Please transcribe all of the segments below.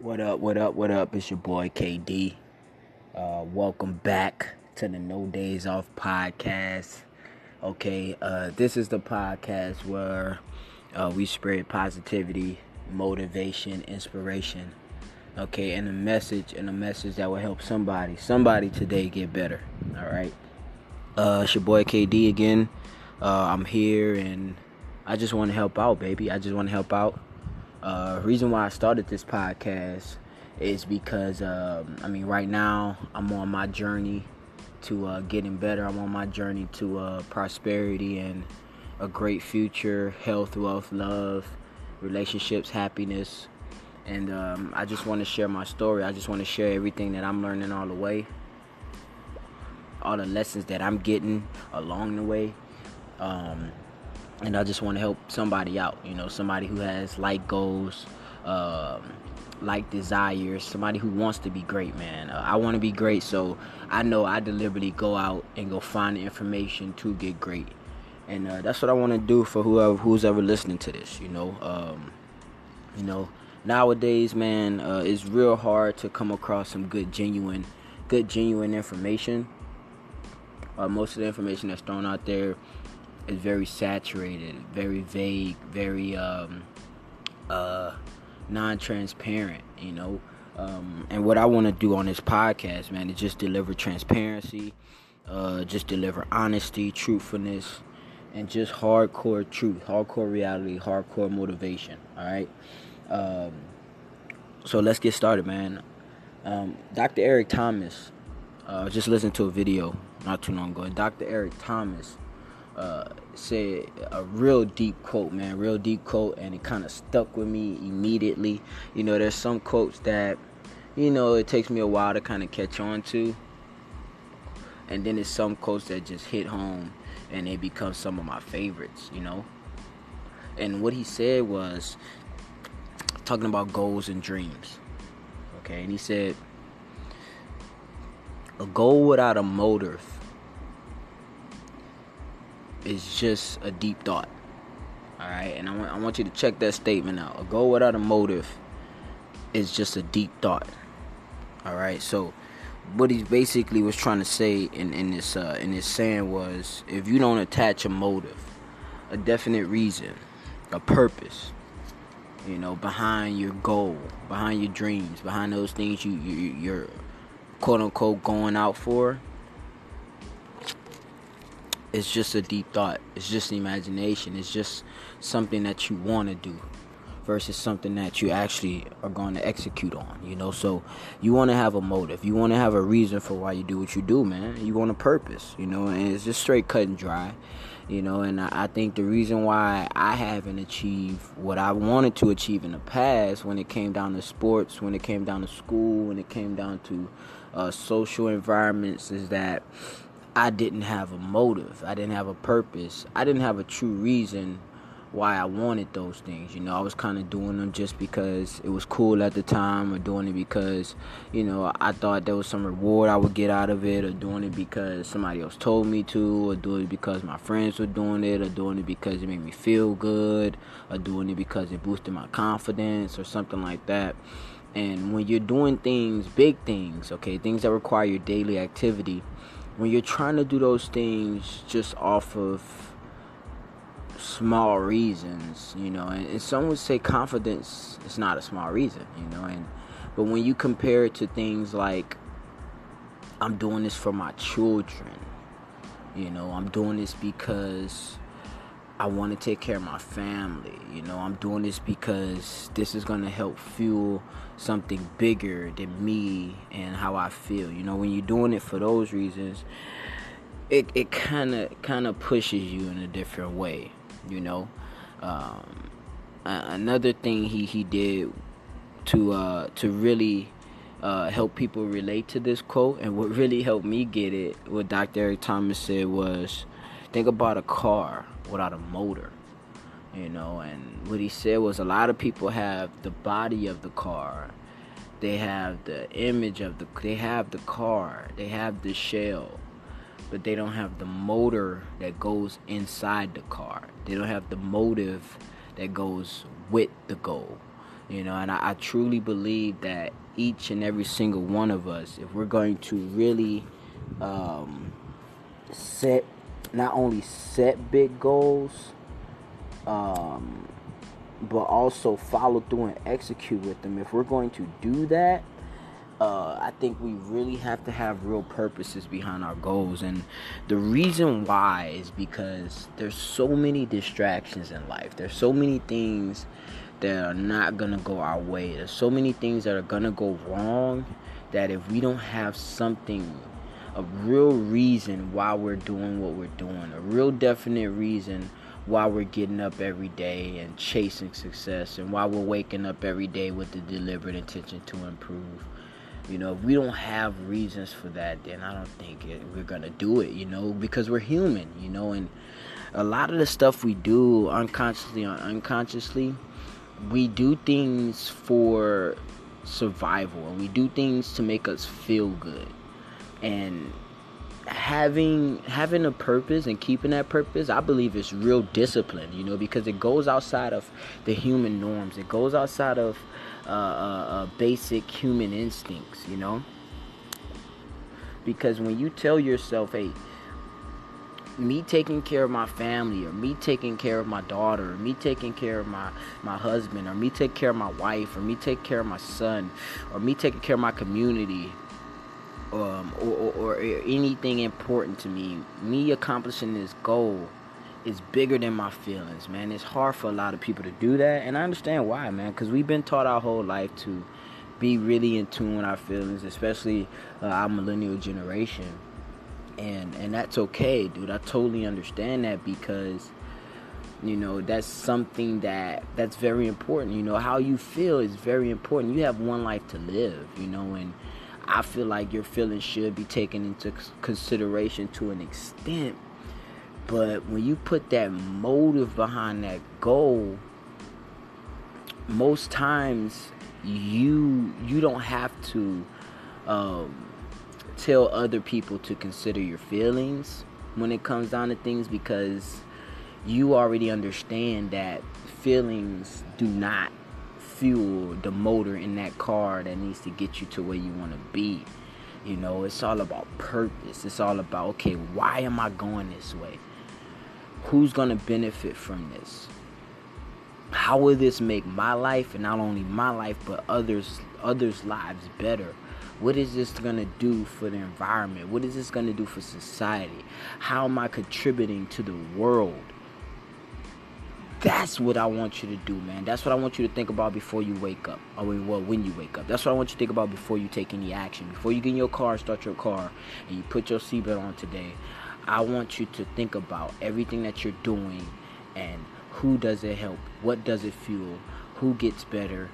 What up, what up, what up? It's your boy KD. Uh, welcome back to the No Days Off podcast. Okay, uh, this is the podcast where uh, we spread positivity, motivation, inspiration. Okay, and a message and a message that will help somebody, somebody today get better. All right. Uh, it's your boy KD again. Uh, I'm here and I just want to help out, baby. I just want to help out. Uh, reason why I started this podcast is because um, I mean, right now I'm on my journey to uh, getting better. I'm on my journey to uh, prosperity and a great future, health, wealth, love, relationships, happiness. And um, I just want to share my story. I just want to share everything that I'm learning all the way, all the lessons that I'm getting along the way. Um, and I just want to help somebody out. You know, somebody who has like goals, um, like desires, somebody who wants to be great. Man, uh, I want to be great, so I know I deliberately go out and go find the information to get great, and uh, that's what I want to do for whoever who's ever listening to this. You know, um, you know, nowadays, man, uh, it's real hard to come across some good, genuine, good, genuine information. Uh, most of the information that's thrown out there is very saturated, very vague, very um, uh, non-transparent. You know, um, and what I want to do on this podcast, man, is just deliver transparency, uh, just deliver honesty, truthfulness, and just hardcore truth, hardcore reality, hardcore motivation. All right. Um, so let's get started, man. Um, Dr. Eric Thomas. Uh, just listened to a video not too long ago. Dr. Eric Thomas uh, said a real deep quote, man, real deep quote, and it kind of stuck with me immediately. You know, there's some quotes that, you know, it takes me a while to kind of catch on to, and then there's some quotes that just hit home and they become some of my favorites. You know, and what he said was talking about goals and dreams. Okay, and he said, a goal without a motive is just a deep thought. All right, and I want I want you to check that statement out. A goal without a motive is just a deep thought. All right, so what he basically was trying to say in in this uh, in this saying was, if you don't attach a motive, a definite reason, a purpose, you know, behind your goal, behind your dreams, behind those things you, you you're quote unquote going out for, it's just a deep thought. It's just imagination. It's just something that you want to do versus something that you actually are going to execute on, you know? So you want to have a motive. You want to have a reason for why you do what you do, man. You want a purpose, you know? And it's just straight cut and dry, you know? And I, think the reason why I haven't achieved what I wanted to achieve in the past when it came down to sports, when it came down to school, when it came down to uh, social environments is that I didn't have a motive. I didn't have a purpose. I didn't have a true reason why I wanted those things. You know, I was kind of doing them just because it was cool at the time, or doing it because, you know, I thought there was some reward I would get out of it, or doing it because somebody else told me to, or doing it because my friends were doing it, or doing it because it made me feel good, or doing it because it boosted my confidence, or something like that. And when you're doing things, big things, okay, things that require your daily activity, when you're trying to do those things just off of small reasons, you know, and, and some would say confidence is not a small reason, you know, and but when you compare it to things like I'm doing this for my children, you know, I'm doing this because I want to take care of my family. You know, I'm doing this because this is going to help fuel something bigger than me and how I feel. You know, when you're doing it for those reasons, it it kind of kind of pushes you in a different way. You know, um, another thing he he did to uh, to really uh, help people relate to this quote, and what really helped me get it, what Dr. Eric Thomas said was, think about a car without a motor you know and what he said was a lot of people have the body of the car. They have the image of the they have the car they have the shell but they don't have the motor that goes inside the car. They don't have the motive that goes with the goal You know, and I, I truly believe that each and every single one of us, if we're going to really um, set, not only set big goals, um, but also follow through and execute with them. If we're going to do that, uh, I think we really have to have real purposes behind our goals. And the reason why is because there's so many distractions in life. There's so many things that are not gonna go our way. There's so many things that are gonna go wrong that if we don't have something, a real reason why we're doing what we're doing, a real definite reason why we're getting up every day and chasing success, and why we're waking up every day with the deliberate intention to improve. You know, if we don't have reasons for that, then I don't think it, we're gonna do it. You know, because we're human. You know, and a lot of the stuff we do unconsciously or unconsciously we do things for survival and we do things to make us feel good and having having a purpose and keeping that purpose i believe is real discipline you know because it goes outside of the human norms. It goes outside of uh, uh, uh, basic human instincts you know? Because when you tell yourself hey me taking care of my family or me taking care of my daughter or me taking care of my my husband or me taking care of my wife or me taking care of my son or me taking care of my community um, or, or, or anything important to me me accomplishing this goal is bigger than my feelings man. It's hard for a lot of people to do that and i understand why man because we've been taught our whole life to be really in tune with our feelings especially uh, our millennial generation. And and that's okay dude. I totally understand that because you know that's something that that's very important. You know how you feel is very important. You have one life to live you know and i feel like your feelings should be taken into consideration to an extent but when you put that motive behind that goal most times you you don't have to um, tell other people to consider your feelings when it comes down to things because you already understand that feelings do not fuel the motor in that car that needs to get you to where you want to be. You know, it's all about purpose. It's all about, okay, why am I going this way? Who's going to benefit from this? How will this make my life and not only my life but others others' lives better? What is this going to do for the environment? What is this going to do for society? How am I contributing to the world? That's what I want you to do, man. That's what I want you to think about before you wake up. Or when, well, when you wake up. That's what I want you to think about before you take any action. Before you get in your car, start your car, and you put your seatbelt on today. I want you to think about everything that you're doing and who does it help? What does it fuel? Who gets better?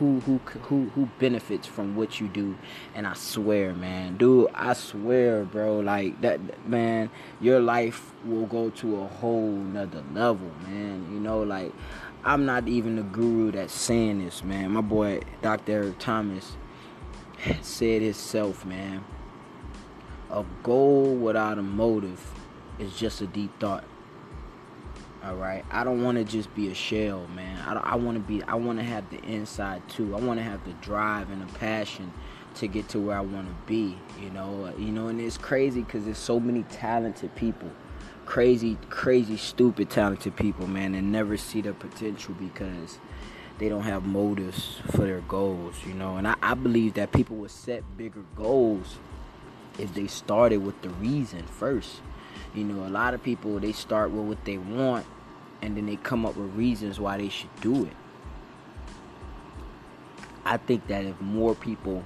Who who who who benefits from what you do and i swear man dude i swear bro like that man your life will go to a whole nother level man you know like i'm not even the guru that's saying this man. My boy dr eric thomas said himself man a goal without a motive is just a deep thought all right, I don't want to just be a shell, man. I, I want to be. I want to have the inside too. I want to have the drive and the passion to get to where I want to be. You know, you know, and it's crazy because there's so many talented people, crazy, crazy, stupid talented people, man, and never see their potential because they don't have motives for their goals. You know, and I, I believe that people would set bigger goals if they started with the reason first. You know, a lot of people they start with what they want and then they come up with reasons why they should do it. I think that if more people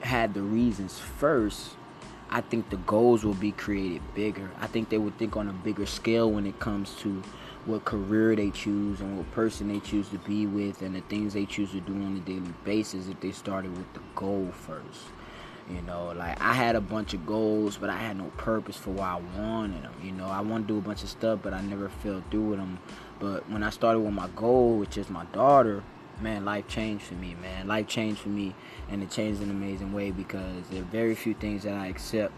had the reasons first, I think the goals will be created bigger. I think they would think on a bigger scale when it comes to what career they choose and what person they choose to be with and the things they choose to do on a daily basis if they started with the goal first. You know, like I had a bunch of goals, but I had no purpose for why I wanted them. You know, I want to do a bunch of stuff, but I never fell through with them. But when I started with my goal, which is my daughter, man, life changed for me, man. Life changed for me, and it changed in an amazing way because there are very few things that I accept.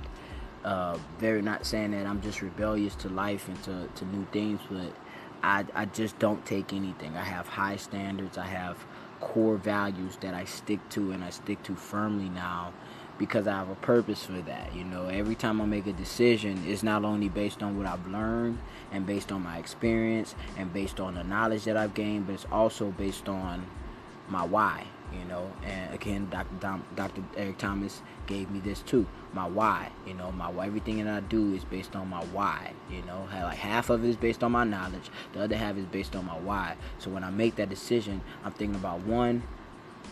Uh, very not saying that I'm just rebellious to life and to, to new things, but I, I just don't take anything. I have high standards. I have core values that I stick to and I stick to firmly now because I have a purpose for that. You know, every time I make a decision, it's not only based on what I've learned and based on my experience and based on the knowledge that I've gained, but it's also based on my why. You know, and again, Dr. Dom, Dr. Eric Thomas gave me this too. My why. You know, my why. everything that I do is based on my why. You know, like half of it is based on my knowledge, the other half is based on my why. So when I make that decision, I'm thinking about one,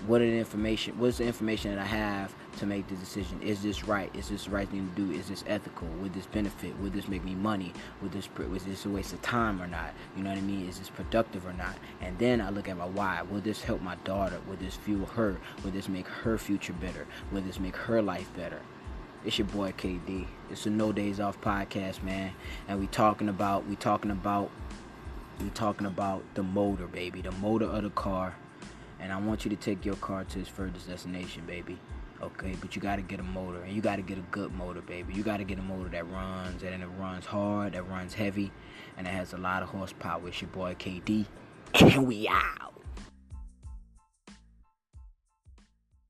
what are the information what's the information that I have to make the decision. Is this right? Is this the right thing to do? Is this ethical? Would this benefit? Would this make me money? Would this was this a waste of time or not? You know what I mean? Is this productive or not? And then I look at my why. Will this help my daughter? Will this fuel her? Will this make her future better? Will this make her life better? It's your boy KD it's a no days off podcast man. And we talking about we talking about we talking about the motor baby. The motor of the car. And I want you to take your car to its furthest destination, baby. Okay, but you gotta get a motor, and you gotta get a good motor, baby. You gotta get a motor that runs, and it runs hard, that runs heavy, and it has a lot of horsepower. It's your boy KD, and we out.